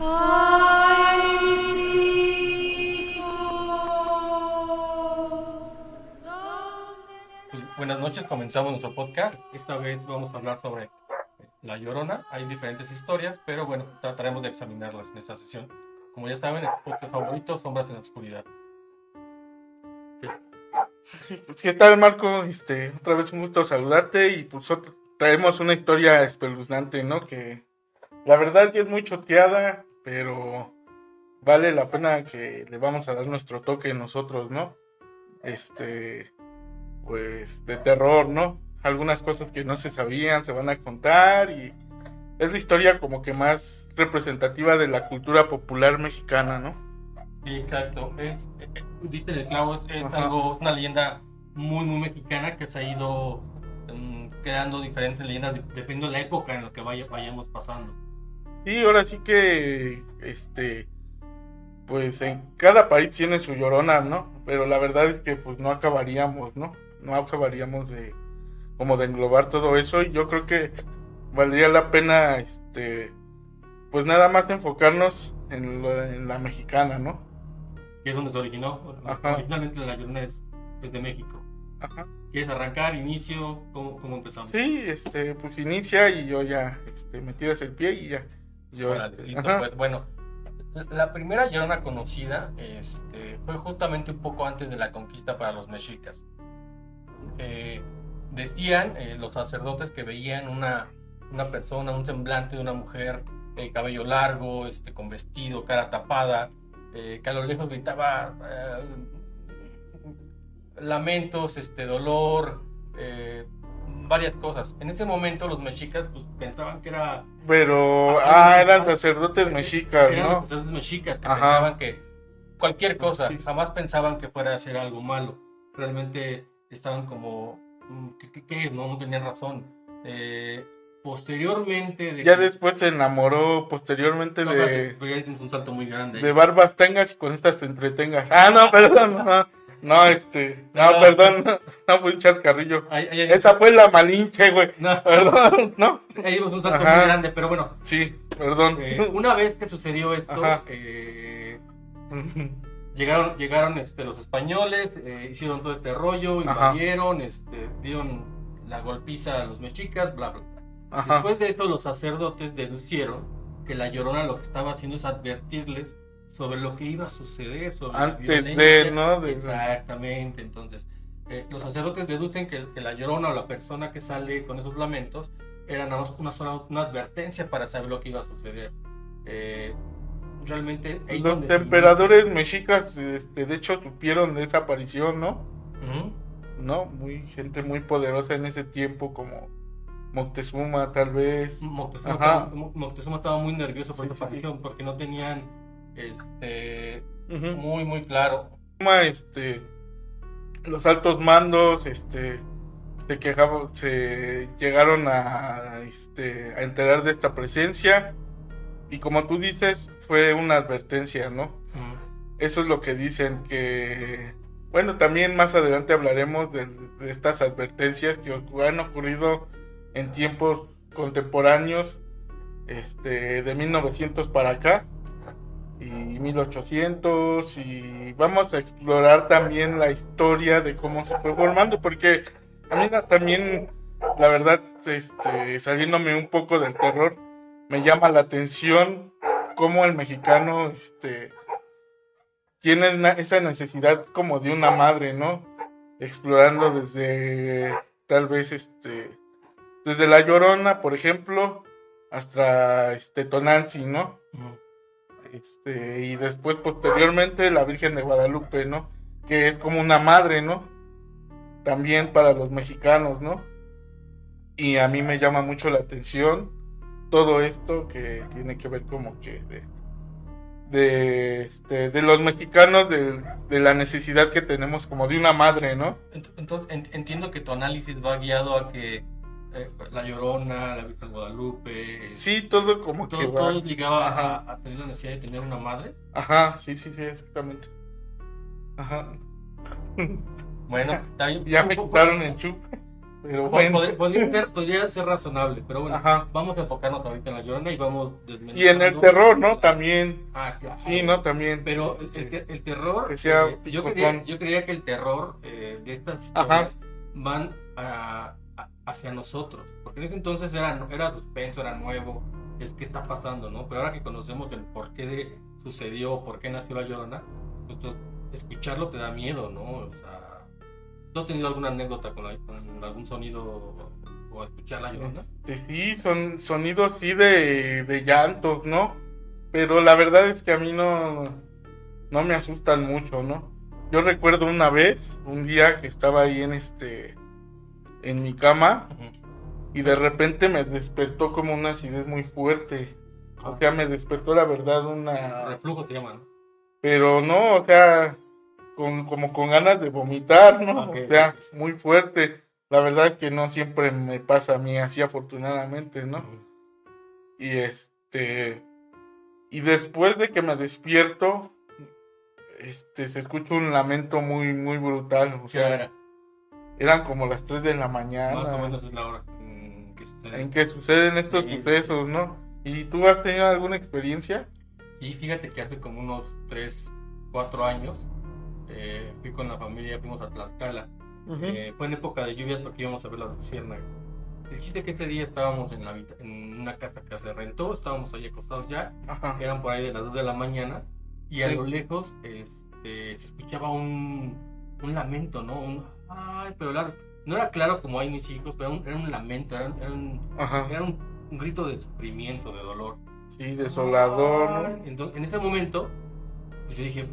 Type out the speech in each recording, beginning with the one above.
Pues, buenas noches, comenzamos nuestro podcast. Esta vez vamos a hablar sobre La Llorona. Hay diferentes historias, pero bueno, trataremos de examinarlas en esta sesión. Como ya saben, el podcast favorito, Sombras en la Oscuridad. Pues, ¿qué tal, Marco? Este, otra vez un gusto saludarte y pues traemos una historia espeluznante, ¿no? Que la verdad ya es muy choteada, pero vale la pena que le vamos a dar nuestro toque nosotros, ¿no? Este, pues de terror, ¿no? Algunas cosas que no se sabían se van a contar y es la historia como que más representativa de la cultura popular mexicana, ¿no? Sí, exacto. Es, eh, eh, diste el clavo, es, algo, una leyenda muy, muy mexicana que se ha ido um, creando diferentes leyendas dependiendo de la época en la que vaya, vayamos pasando. Sí, ahora sí que, este, pues en cada país tiene su llorona, ¿no? Pero la verdad es que pues no acabaríamos, ¿no? No acabaríamos de, como de englobar todo eso y yo creo que valdría la pena, este, pues nada más enfocarnos en, en la mexicana, ¿no? Que es donde se originó. Originalmente la llorona es, de México. Ajá. ¿Quieres arrancar, inicio? ¿Cómo, ¿Cómo, empezamos? Sí, este, pues inicia y yo ya, este, me tiras el pie y ya. Yo, este, listo, pues bueno. La primera llorona conocida este, fue justamente un poco antes de la conquista para los mexicas. Eh, decían eh, los sacerdotes que veían una, una persona, un semblante de una mujer, eh, cabello largo, este, con vestido, cara tapada, que a lo lejos gritaba lamentos, este, dolor, varias cosas. En ese momento los mexicas pues, pensaban que era... Pero, ah, eran sacerdotes mexicas, eran ¿no? sacerdotes mexicas que pensaban que cualquier cosa, jamás pensaban que fuera a ser algo malo. Realmente estaban como, mm, ¿qué, es? No, no tenían razón. Eh, posteriormente... De ya después se enamoró, posteriormente de... ya hicimos un salto muy grande. De barbas tengas y con estas te entretengas. Ah, no, perdón, no. No, este. No, perdón. No, fue un chascarrillo. Esa fue la malinche, güey. No. Perdón, ¿no? Ahí dimos un salto muy grande, pero bueno. Sí, perdón. Eh, una vez que sucedió esto, eh, llegaron, llegaron este, los españoles, eh, hicieron todo este rollo, invadieron, este, dieron la golpiza a los mexicas, bla, bla, bla. Después de eso, los sacerdotes deducieron que la llorona lo que estaba haciendo es advertirles sobre lo que iba a suceder, sobre Antes de, ¿no? Exactamente, entonces, eh, los sacerdotes deducen que, la llorona o la persona que sale con esos lamentos era nada más una, sola, una advertencia para saber lo que iba a suceder. Eh, realmente... Los emperadores mexicas, este, de hecho, supieron de esa aparición, ¿no? ¿No? Muy, gente muy poderosa en ese tiempo, como Moctezuma, tal vez. Moctezuma, estaba, muy nervioso por esta aparición, porque no tenían este, muy, muy claro. Este, los altos mandos, este, se quejaban, se llegaron a, este, a enterar de esta presencia y como tú dices, fue una advertencia, ¿no? Eso es lo que dicen que, bueno, también más adelante hablaremos de, de estas advertencias que han ocurrido en tiempos contemporáneos, este, de 1900 para acá y 1800 y vamos a explorar también la historia de cómo se fue formando porque a mí también la verdad este, saliéndome un poco del terror me llama la atención cómo el mexicano este tiene esa necesidad como de una madre no explorando desde tal vez este desde la llorona por ejemplo hasta este Tonanzi no este, y después posteriormente la Virgen de Guadalupe, ¿no? Que es como una madre, ¿no? También para los mexicanos, ¿no? Y a mí me llama mucho la atención todo esto que tiene que ver como que de, este, de los mexicanos, de, de, la necesidad que tenemos como de una madre, ¿no? Entonces entiendo que tu análisis va guiado a que eh, la Llorona, la Virgen Guadalupe. Sí, todo como que va. Todo llegaba a, tener la necesidad de tener una madre. Ajá, sí, sí, sí, exactamente. Ajá. Bueno, ya me quitaron el chup. Pero bueno. podría, podría ser, podría ser razonable, pero bueno, Ajá. vamos a enfocarnos ahorita en la llorona y vamos Y desmenuzando. en el terror, ¿no? También. Ah, claro. Sí, ¿no? También. Pero el, este, el terror, que sea eh, yo, creía, yo creía que el terror eh, de estas Ajá. historias van a- a- hacia nosotros, porque en ese entonces era, era suspenso, era nuevo, es que está pasando, ¿no? Pero ahora que conocemos el por qué de- sucedió, por qué nació la llorona, pues tú- escucharlo te da miedo, ¿no? O sea, ¿tú has tenido alguna anécdota con, la- algún sonido o escuchar la llorona? Este, sí, son sonidos sí de, de llantos, ¿no? Pero la verdad es que a mí no, no me asustan mucho, ¿no? Yo recuerdo una vez, un día que estaba ahí en este en mi cama y de repente me despertó como una acidez muy fuerte. O sea, me despertó la verdad una Reflujo se llama, ¿no? pero no, o sea, con, como con ganas de vomitar, ¿no? O sea, muy fuerte. La verdad es que no siempre me pasa a mí así afortunadamente, ¿no? Y este. Y después de que me despierto, este, se escucha un lamento muy, muy brutal. O ¿Qué sea, era? Eran como las 3 de la Más o mañana menos es la hora en que sucede. en que suceden estos Sí. sucesos, ¿no? ¿Y tú has tenido alguna experiencia? Sí, fíjate que hace como unos 3, 4 años eh, fui con la familia, fuimos a Tlaxcala. Eh, fue en época de lluvias porque íbamos a ver las luciérnagas. El chiste que ese día estábamos en, la, en una casa que se rentó, estábamos ahí acostados ya, Ajá. eran por ahí de las 2 de la mañana y a Sí. lo lejos este, se escuchaba un, un lamento, ¿no? Un, ay, pero claro, no era claro como hay mis hijos, pero era un, era un lamento, era, un- era un, era un- un grito de sufrimiento, de dolor. Sí, desolador, ¿no? Entonces, en ese momento, pues yo dije,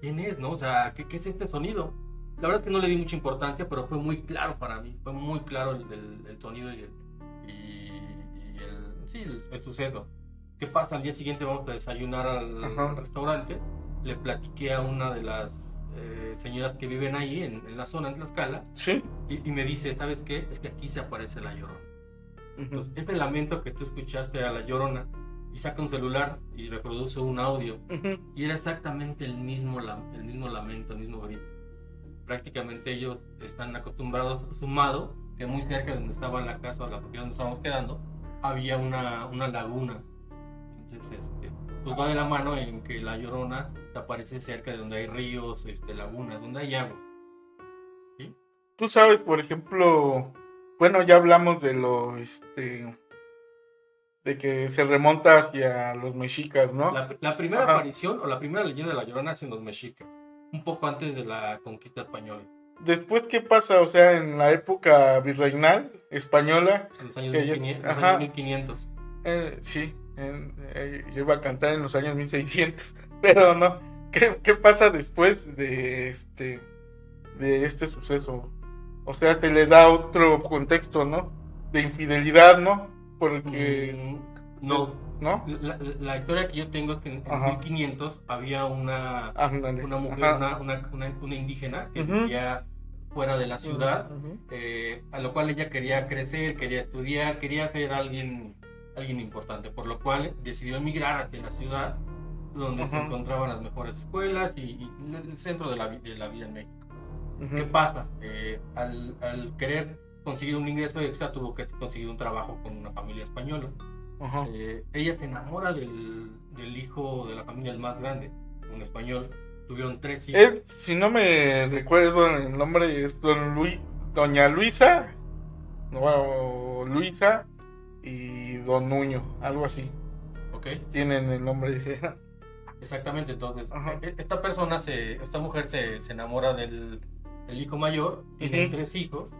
¿quién es, no? O sea, ¿qué, qué es este sonido? La verdad es que no le di mucha importancia, pero fue muy claro para mí. Fue muy claro el, el- el sonido y el, y- y el- sí, el, el suceso. ¿Qué pasa? Al día siguiente vamos a desayunar al Ajá. restaurante. Le platiqué a una de las eh, señoras que viven ahí, en, en la zona, en Tlaxcala, Sí. y, y me dice, ¿sabes qué? Es que aquí se aparece la llorona. Entonces, este lamento que tú escuchaste a la llorona y saca un celular y reproduce un audio y era exactamente el mismo, el mismo lamento, el mismo grito. Prácticamente ellos están acostumbrados, sumado, que muy cerca de donde estaba la casa, la propiedad donde estábamos quedando, había una, una laguna. Entonces, este, pues va de la mano en que la llorona aparece cerca de donde hay ríos, este, lagunas, donde hay agua. Tú sabes, por ejemplo, bueno, ya hablamos de lo, este, de que se remonta hacia los mexicas, ¿no? La, la primera Ajá. aparición o la primera leyenda de la llorona es en los mexicas, un poco antes de la conquista española, Después, ¿qué pasa? O sea, en la época virreinal española, en los años, Que ellos- 1500, los ajá. años 1500. eh, sí, en- eh, yo iba a cantar en los años 1600, pero no. ¿Qué, qué pasa después de este, de este suceso? O sea, se le da otro contexto, ¿no? De infidelidad, ¿no? Porque, Mm, no, ¿no? la, historia que yo tengo es que en, en Ajá. 1500 había una, Ándale, una mujer, una, una, una- una indígena que vivía fuera de la ciudad, Ujú. eh, a lo cual ella quería crecer, quería estudiar, quería ser alguien, alguien importante, por lo cual decidió emigrar hacia la ciudad, donde se Ajá. encontraban las mejores escuelas y, y el centro de la, de la vida en México. Ujú. ¿Qué pasa? Eh, al, al querer conseguir un ingreso extra, tuvo que conseguir un trabajo con una familia española. Ajá. Eh, ella se enamora del, del hijo de la familia, el más grande, un español. Tuvieron tres hijos. Él, si no me recuerdo el nombre, es don Luis, doña Luisa, no, o Luisa y don Nuño, algo así. ¿ok? Tienen el nombre. Exactamente, entonces Ajá. e- esta persona, se, esta mujer se, se enamora del, del hijo mayor, tienen tres hijos,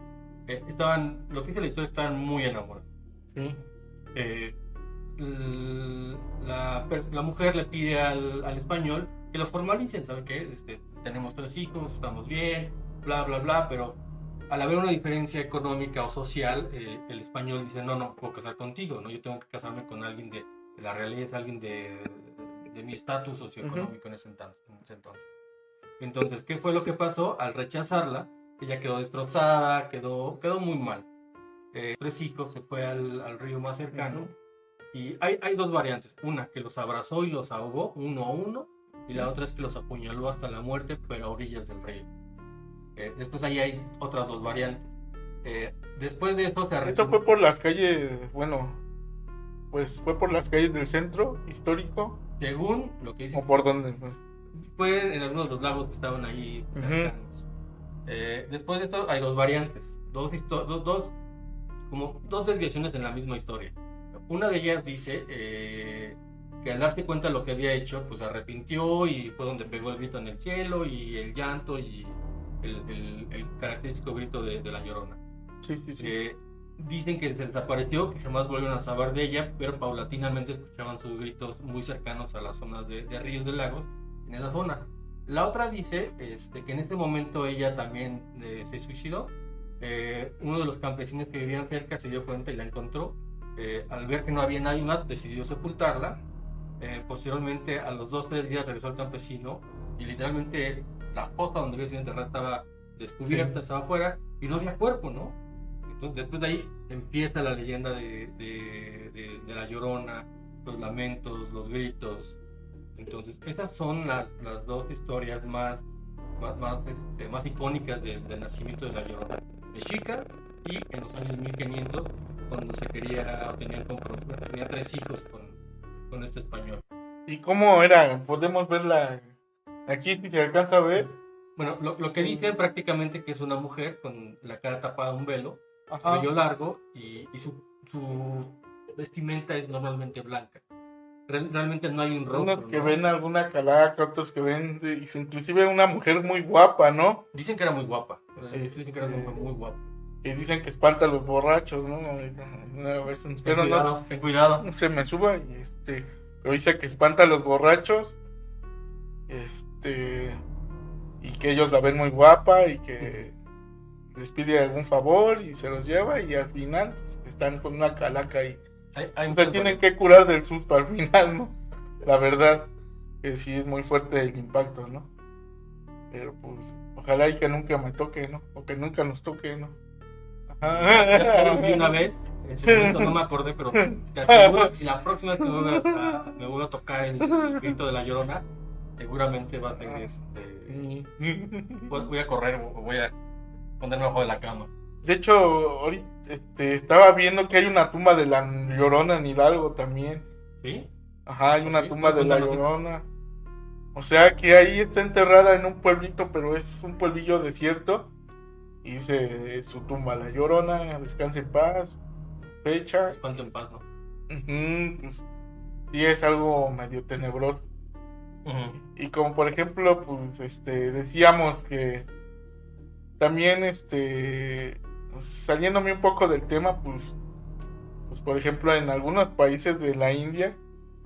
eh, estaban, lo que dice la historia, estaban muy enamorados. Sí. Eh, la, la mujer le pide al, al español que los formalicen, ¿sabe qué? Este, tenemos tres hijos, estamos bien, bla, bla, bla, pero al haber una diferencia económica o social, eh, el español dice, no, no puedo casar contigo, ¿no? Yo tengo que casarme con alguien de, de la realidad, es alguien de, de mi estatus socioeconómico en, ese entonces, en ese entonces. Entonces, ¿qué fue lo que pasó? Al rechazarla, ella quedó destrozada, quedó, quedó muy mal. Eh, tres hijos, se fue al, al río más cercano. Ujú. Y hay, hay dos variantes. Una que los abrazó y los ahogó uno a uno. Y la otra es que los apuñaló hasta la muerte, pero a orillas del río. Eh, después ahí hay otras dos variantes. Eh, después de eso se Eso arrestó. fue por las calles, bueno, pues fue por las calles del centro histórico, Según lo que dice, o por donde fue. fue en algunos de los lagos que estaban ahí Ujú. cercanos. Eh, después de esto hay dos variantes, dos, histo- do- dos, como dos desviaciones en la misma historia. Una de ellas dice eh, que al darse cuenta de lo que había hecho, pues arrepintió y fue donde pegó el grito en el cielo y el llanto y el, el- el característico grito de, de la llorona. Sí, sí, sí. Eh, dicen que se desapareció, que jamás volvieron a saber de ella, pero paulatinamente escuchaban sus gritos muy cercanos a las zonas de, de ríos, de lagos, en esa zona. La otra dice este, que en ese momento ella también eh, se suicidó. Eh, uno de los campesinos que vivían cerca se dio cuenta y la encontró. Eh, al ver que no había nadie más, decidió sepultarla. Eh, posteriormente, a los dos tres días, regresó el campesino y literalmente la fosa donde había sido enterrada estaba descubierta, Sí. estaba afuera y no había cuerpo, ¿no? Entonces, después de ahí empieza la leyenda de, de- de- de la llorona, los lamentos, los gritos. Entonces, esas son las, las dos historias más, más, más, este, más icónicas del, del nacimiento de la llorona. Mexicas y en los años 1500, cuando se quería, compro- tenía tres hijos con, con este español. ¿Y cómo era? Podemos verla aquí si se alcanza a ver. Bueno, lo, lo que dice prácticamente que es una mujer con la cara tapada un velo, Ajá. cabello largo y, y su, su vestimenta es normalmente blanca. Re- realmente no hay un rostro. Unos que ¿no? ven alguna calaca, otros que ven, inclusive una mujer muy guapa, ¿no? Dicen que era muy guapa. eh, Este- Dicen que era una mujer muy guapa. Y dicen que espanta a los borrachos, ¿no? A ver, espero no, cuidado, ten cuidado. no se me suba y este, pero dice que espanta a los borrachos, este, y que ellos la ven muy guapa y que les pide algún favor y se los lleva y al final están con una calaca ahí. Hay, hay O sea, tienen que curar del susto al final, ¿no? La verdad, que sí es muy fuerte el impacto, ¿no? Pero pues, ojalá y que nunca me toque, ¿no? O que nunca nos toque, ¿no? Lo vi una vez, en su momento no me acordé, pero te aseguro que si la próxima vez que me vuelva a, me vuelva a tocar el grito de la llorona, seguramente va a ser este. Voy a correr voy a ponerme abajo de la cama. De hecho, ahorita este, estaba viendo que hay una tumba de la Llorona en Hidalgo también. ¿Sí? Ajá, hay una tumba de la. Llorona. O sea que ahí está enterrada en un pueblito, pero es un pueblillo desierto. Y dice su tumba, la Llorona, descanse en paz, fecha. Espanto en paz, ¿no? Pues, sí es algo medio tenebroso. Y como por ejemplo, pues este decíamos que también este pues, saliéndome un poco del tema, pues pues por ejemplo, en algunos países de la India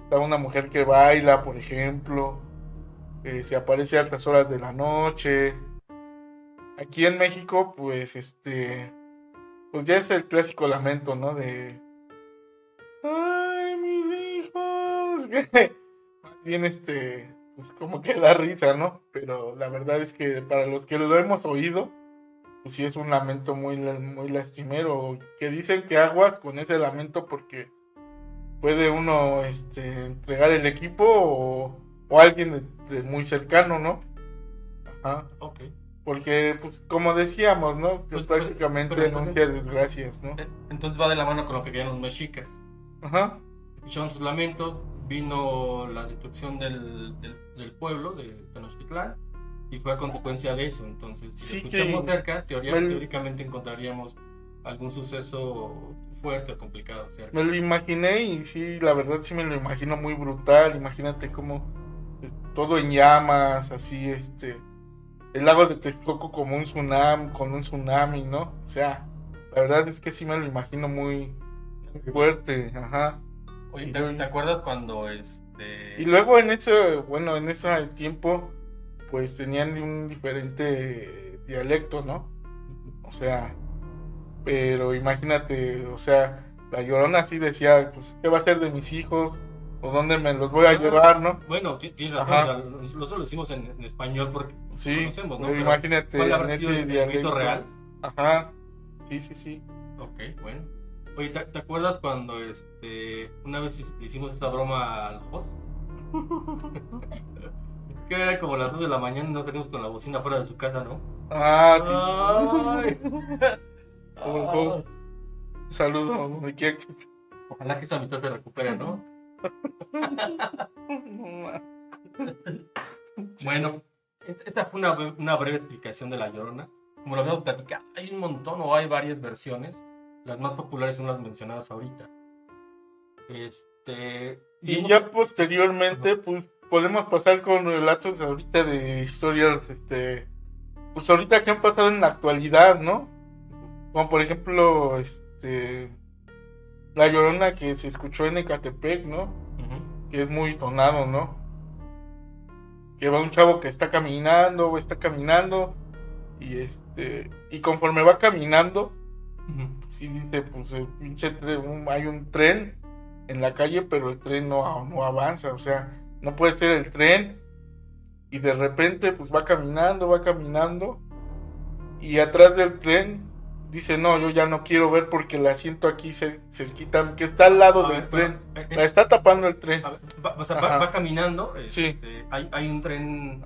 está una mujer que baila, por ejemplo, que se aparece a altas horas de la noche. Aquí en México, pues este pues ya es el clásico lamento, ¿no? De ay, mis hijos. Bien este pues como que da risa, ¿no? Pero la verdad es que para los que lo hemos oído, pues sí es un lamento muy, muy lastimero. Que dicen que aguas con ese lamento porque puede uno este, entregar el equipo o, o alguien de, de muy cercano, ¿no? Ajá. Ok. Porque, pues, como decíamos, ¿no? Que Pues, pues, prácticamente entonces- anuncia desgracias, ¿no? Entonces va de la mano con lo que querían los mexicas. Ajá. Escucharon sus lamentos, vino la destrucción del, del, del pueblo, de Tenochtitlán, y fue a consecuencia de eso. Entonces, si Sí que- escuchamos cerca, teoría- teóricamente encontraríamos algún suceso fuerte o complicado cerca. Me lo imaginé y sí, la verdad sí me lo imagino muy brutal. Imagínate como todo en llamas, así, este, el lago de Texcoco como un tsunami, con un tsunami, ¿no? O sea, la verdad es que sí me lo imagino muy fuerte, ajá. Oye, ¿te, acuerdas cuando este... Y luego en ese, bueno, en ese tiempo, pues tenían un diferente dialecto, ¿no? O sea, pero imagínate, o sea, la llorona así decía, pues, ¿qué va a ser de mis hijos? ¿O dónde me los voy a Ah, llevar, no? Bueno, ti- tienes razón, o sea, nosotros lo hicimos en, en español porque Sí, conocemos, ¿no? pero imagínate ¿cuál en ese dialecto. real? Ajá, sí, sí, sí. Ok, bueno. Oye, ¿te, te acuerdas cuando este una vez hic- hicimos esa broma al host? que era como las 2 de la mañana y nos salimos con la bocina fuera de su casa, ¿no? Ah, sí. Ay. Un saludo, me quiere Ojalá que esa amistad se recupere, ¿no? bueno, esta fue una, una, breve explicación de La Llorona. Como lo habíamos platicado, hay un montón o hay varias versiones. Las más populares son las mencionadas ahorita. Este... Y, ya posteriormente, pues podemos pasar con relatos ahorita de historias, este... Pues ahorita que han pasado en la actualidad, ¿no? Como por ejemplo, este... La Llorona que se escuchó en Ecatepec, ¿no? Que es muy sonado, ¿no? Que va un chavo que está caminando, o está caminando, y este, y conforme va caminando, sí dice, pues el pinche tren, hay un tren en la calle, pero el tren no, no avanza, o sea, no puede ser el tren, y de repente pues va caminando, va caminando, y atrás del tren dice, no, yo ya no quiero ver porque la siento aquí cerquita, que está al lado del tren. Eh, la está tapando el tren. va, o sea, va, caminando. Este, hay, hay, un tren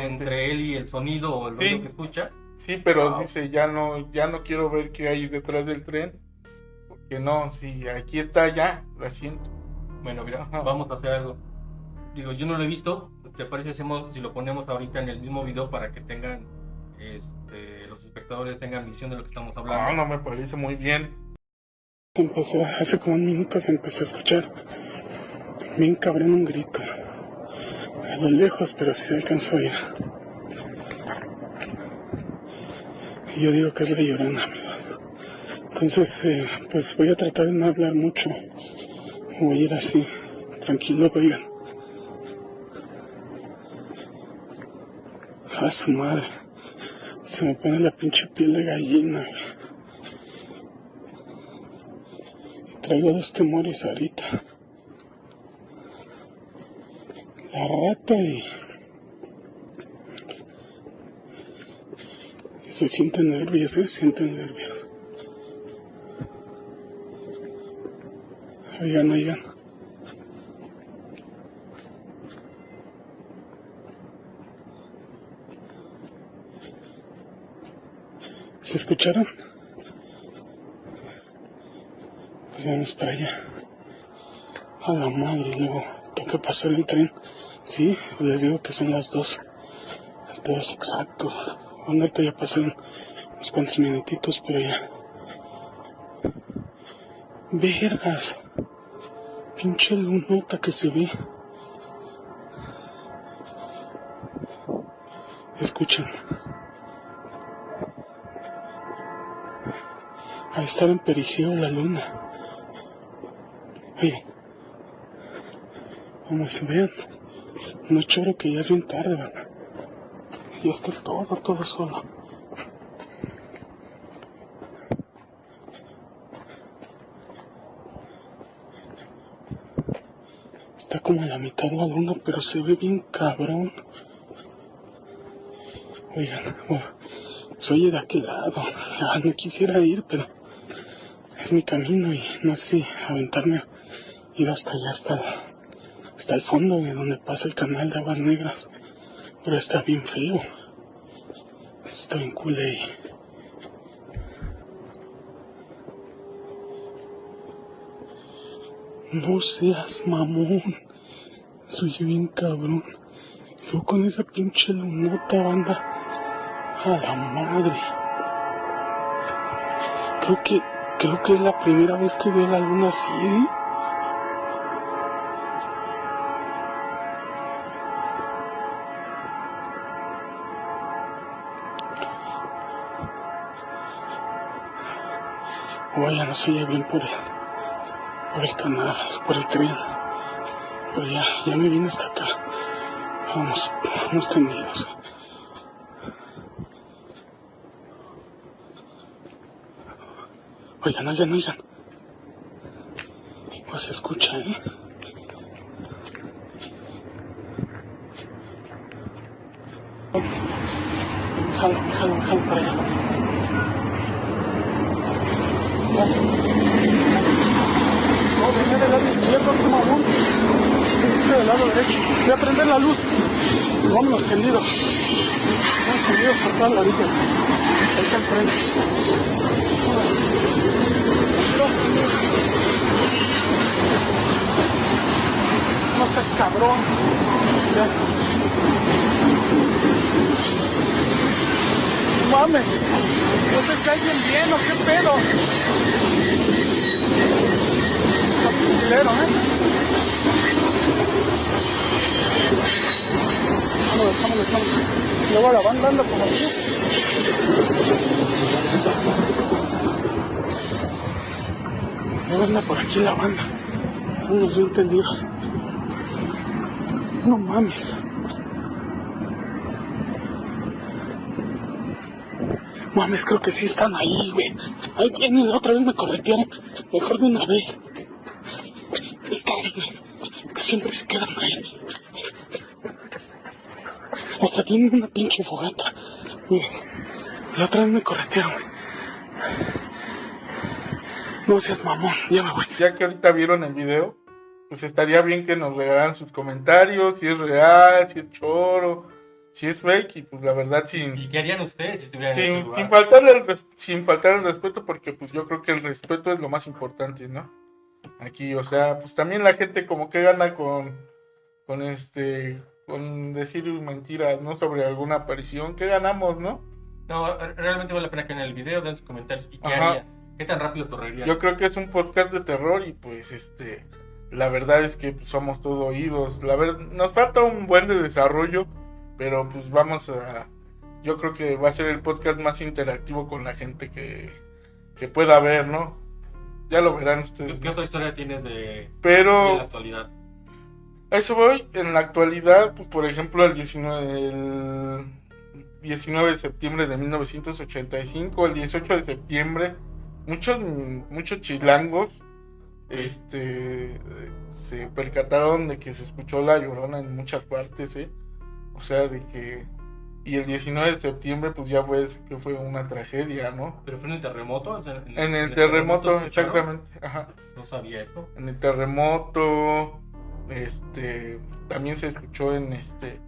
entre él y el sonido o el ruido que escucha. Sí, pero dice, ya no, ya no quiero ver qué hay detrás del tren. Porque no, si aquí está ya, la siento. Bueno, mira, vamos a hacer algo. Digo, yo no lo he visto. ¿Te parece hacemos, si lo ponemos ahorita en el mismo video para que tengan este, los espectadores tengan visión de lo que estamos hablando. No, no me parece muy bien. Empezó, hace como un minuto se empezó a escuchar bien cabrón un grito. A lo lejos, pero sí alcanzó a oír. Yo digo que es la llorona, amigos. Entonces, eh, pues voy a tratar de no hablar mucho. Voy a ir así, tranquilo, oigan. A su madre. Se me pone la pinche piel de gallina. Traigo dos temores ahorita. La rata y... y se sienten nervios, se sienten nervios. Oigan, oigan. ¿Se escucharon? Pues vamos para allá. A la madre, luego que pasar el tren. Sí, les digo que son las dos. Las dos exacto. Ahorita ya pasaron unos cuantos minutitos, pero ya. Vergas. Pinche lunota que se ve. Escuchen. a estar en perigeo la luna. Oye, vamos, vean, no choro que ya es bien tarde, ¿verdad? Ya está todo, todo solo. Está como a la mitad de la luna, pero se ve bien cabrón. Oigan, soy de aquel lado. Ah, no quisiera ir, pero es mi camino y no sé aventarme, ir hasta allá, hasta, hasta el fondo de donde pasa el canal de aguas negras. Pero está bien feo. Está bien culé. No seas mamón. Soy bien cabrón. Yo con esa pinche lunota banda. A la madre. Creo que Creo que es la primera vez que veo la luna así. ¿eh? No se bien por el, por el canal, por el tren. Pero ya, ya me vine hasta acá. Vamos, vamos tendidos. Oigan, oigan, oigan. Pues se escucha, ¿eh? Jalo, jalo, jalo para allá. Izquierdo, qué mamón. enfrente del lado derecho. Voy a prender la luz. Vámonos tendidos. Vamos tendidos por toda la orilla. Ahí está enfrente. No seas cabrón. Ya. Mames. No si alguien bien o qué pedo. Culero, ¿eh? Vámonos, vámonos. Luego la van dando como así. Luego anda por aquí la banda. Unos bien tendidos. No mames. Mames, creo que sí están ahí, güey. Ahí vienen, otra vez me corretearon. Mejor de una vez. Siempre se quedan ahí. Hasta tienen una pinche fogata. Miren, la otra vez me corretearon. No seas mamón, ya me voy. Ya que ahorita vieron el video, pues estaría bien que nos regalaran sus comentarios, si es real, si es choro, si es fake, y pues la verdad sin, ¿Y qué harían ustedes si estuvieran en ese sin, lugar? sin faltarle el res- sin faltar el respeto, porque pues yo creo que el respeto es lo más importante, ¿no? Aquí, o sea, pues también la gente como que gana con, con este, con decir mentiras, ¿no? Sobre alguna aparición, ¿qué ganamos, no? No, realmente vale la pena que en el video den sus comentarios. ¿Y qué Ajá. haría? ¿Qué tan rápido correría? Yo creo que es un podcast de terror y pues este la verdad es que pues, somos todo oídos. La verdad nos falta un buen de desarrollo, pero pues vamos a yo creo que va a ser el podcast más interactivo con la gente que, que pueda ver, ¿no? Ya lo verán ¿Qué, ustedes. qué otra historia tienes de, de la Pero actualidad? a eso voy, en la actualidad, pues por ejemplo el 19 el 19 de septiembre de 1985, el 18 de septiembre, muchos muchos chilangos este se percataron de que se escuchó la llorona en muchas partes, ¿eh? O sea, de que y el 19 de septiembre pues ya fue que fue una tragedia, ¿no? ¿Pero fue en el terremoto? O sea, en, En el terremoto, se escucharon? exactamente, ajá. No sabía eso. en el terremoto, este, también se escuchó en este,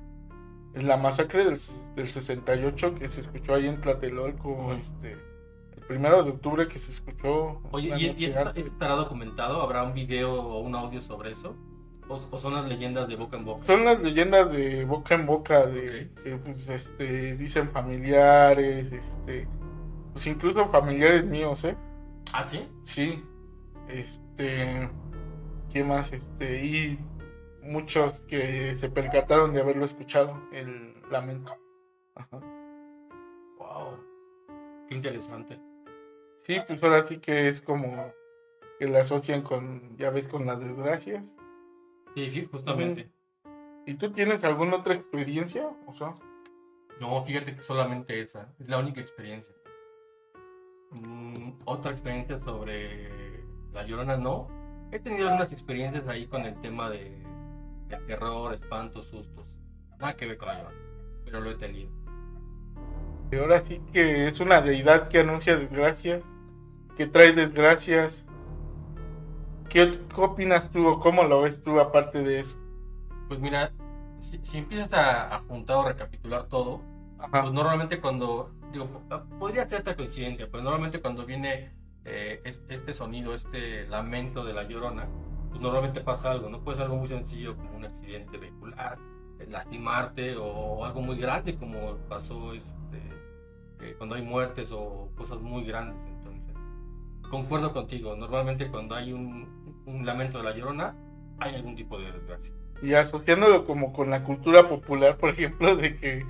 en la masacre del, del 68 que se escuchó ahí en Tlatelolco, este, el primero de octubre que se escuchó. Oye, ¿y, estará documentado? ¿Habrá un video o un audio sobre eso? ¿O, o son las leyendas de boca en boca? Son las leyendas de boca en boca, de que, pues, este, dicen familiares, este, pues incluso familiares míos, ¿eh? ¿Ah, sí? Sí, este, ¿qué más? Este, y muchos que se percataron de haberlo escuchado, el lamento. Ajá. Wow. Qué interesante. Sí, pues ahora sí que es como que la asocian con, ya ves, con las desgracias. Sí, sí, justamente. ¿Y tú tienes alguna otra experiencia? O sea, No, fíjate que solamente esa. Es la única experiencia. Mm, otra experiencia sobre La Llorona, no. He tenido algunas experiencias ahí con el tema de, de terror, espantos, sustos. Nada que ver con La Llorona. Pero lo he tenido. y ahora sí que es una deidad que anuncia desgracias, que trae desgracias. ¿Qué, qué opinas tú o cómo lo ves tú aparte de eso? Pues mira, si, si empiezas a, a juntar o recapitular todo, Ajá. pues normalmente cuando, digo, po- podría ser esta coincidencia, pero normalmente cuando viene eh, es- este sonido, este lamento de la llorona, pues normalmente pasa algo, ¿no? Puede ser algo muy sencillo como un accidente vehicular, eh, lastimarte o algo muy grande como pasó este, eh, cuando hay muertes o cosas muy grandes, entonces. Concuerdo contigo, normalmente cuando hay un, un lamento de la llorona, hay algún tipo de desgracia. Y asociándolo como con la cultura popular, por ejemplo, de que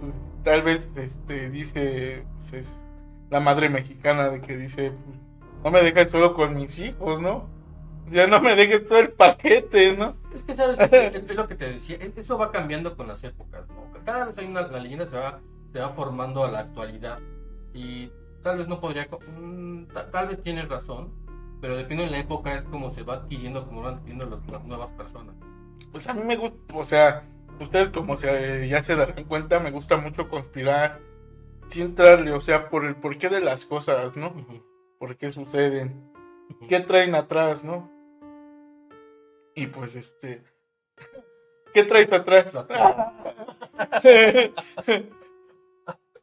pues, tal vez este dice pues, es la madre mexicana de que dice pues, no me dejes solo con mis hijos, ¿no? Ya no me dejes todo el paquete, ¿no? Es que, ¿sabes? es, lo que te decía, es- eso va cambiando con las épocas, ¿no? Cada vez hay una, la leyenda se va, se va formando a la actualidad y tal vez no podría, mm, ta- tal vez tienes razón, pero depende de la época es como se va adquiriendo, como van adquiriendo las nuevas personas. Pues a mí me gusta, o sea, ustedes como se, ya se darán cuenta, me gusta mucho conspirar, sin entrarle, o sea, por el porqué de las cosas, ¿no? ¿Por qué suceden? ¿Qué traen atrás, no? Y pues este, ¿Qué traes atrás?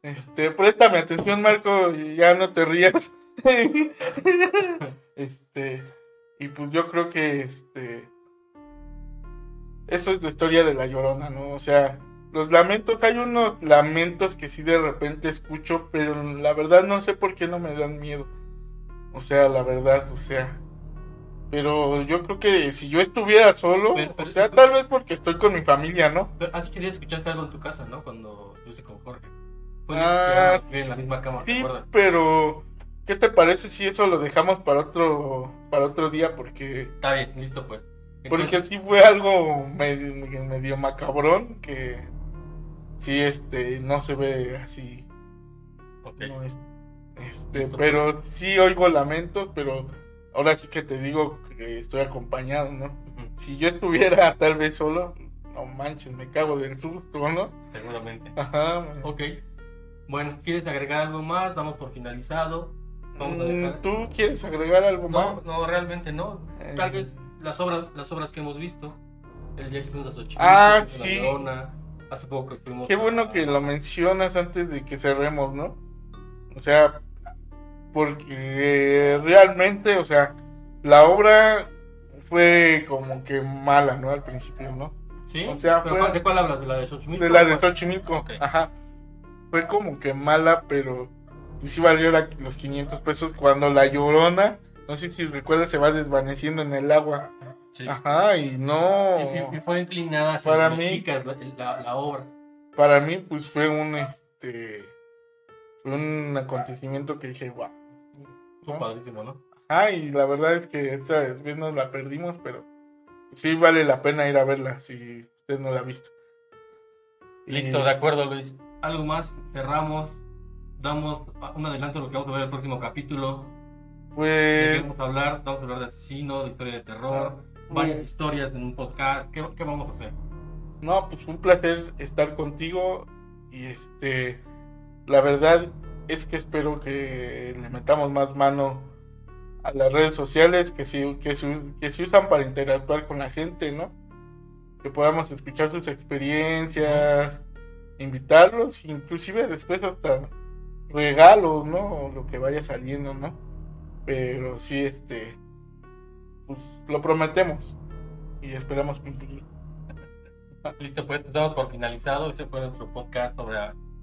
Este, préstame atención, Marco, y ya no te rías. Este, y pues yo creo que este eso es la historia de la llorona, ¿no? O sea, los lamentos, hay unos lamentos que sí de repente escucho, pero la verdad no sé por qué no me dan miedo. O sea, la verdad, o sea. Pero yo creo que si yo estuviera solo, Pero- pero- o sea, tal vez porque estoy con mi familia, ¿no? Pero así que ya escuchaste algo en tu casa, ¿no? Cuando estuviste con Jorge. Fue Ah, en la misma cama, ¿te Sí, acuerdas? pero ¿qué te parece si eso lo dejamos para otro para otro día? Porque Está bien, listo pues. porque sí fue algo medio, medio macabrón que sí este no se ve así ok. no es- este Listo, pero sí oigo lamentos pero ahora sí que te digo que estoy acompañado no si yo estuviera tal vez solo no manches me cago del susto no Seguramente. ajá Ok. Bueno, ¿quieres agregar algo más? Damos por finalizado. Vamos a Mm, dejar. tú quieres agregar algo No, más no, realmente no. Eh. Tal vez las obras, las obras que hemos visto. El día que fuimos a Xochimilco, Ah, sí. La Llorona, hace poco que fuimos Qué a- bueno que lo mencionas antes de que cerremos, ¿no? O sea, porque realmente, o sea, la obra fue como que mala, ¿no? Al principio, ¿no? ¿Sí? o sea, ¿Pero fue- ¿De cuál hablas? ¿De la de Xochimilco? De la de. Xochimilco, Ok. ajá. Fue como que mala, pero sí valió la- los 500 pesos cuando la llorona, no sé si recuerdas, se va desvaneciendo en el agua. Sí. Ajá, y no. Y, y- y fue inclinada hacia Para las mí- chicas la, la- la obra. Para mí, pues fue un este. Fue un acontecimiento que dije, wow. Fue padrísimo, ¿no? Ah, y la verdad es que esa vez nos la perdimos, pero sí vale la pena ir a verla si usted no la ha visto. Y- Listo, de acuerdo, Luis. Algo más, cerramos, damos un adelanto de lo que vamos a ver en el próximo capítulo. ¿De qué Pues vamos a hablar? Vamos a hablar de asesino, de historia de terror, varias mm, historias en un podcast. ¿Qué, qué vamos a hacer? no, pues un placer estar contigo y este la verdad es que espero que le metamos más mano a las redes sociales que se, que se, que se usan para interactuar con la gente, ¿no? Que podamos escuchar sus experiencias, invitarlos, inclusive después hasta regalos, ¿no? O lo que vaya saliendo, ¿no? Pero sí, este, pues lo prometemos y esperamos cumplirlo. Listo, pues, damos por finalizado. Ese fue nuestro podcast sobre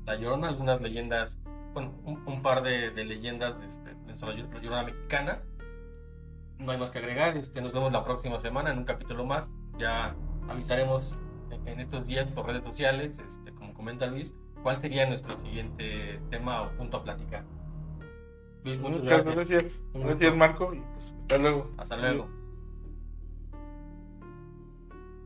La Llorona, algunas leyendas, bueno, un, un par de, de leyendas de, este, La Llorona mexicana. No hay más que agregar. Este, nos vemos la próxima semana en un capítulo más. Ya avisaremos en, en estos días por redes sociales, este, como comenta Luis, cuál sería nuestro siguiente tema o punto a platicar. Luis, muchas Muchas gracias. gracias. Gracias. Marco, y pues hasta luego. Hasta luego.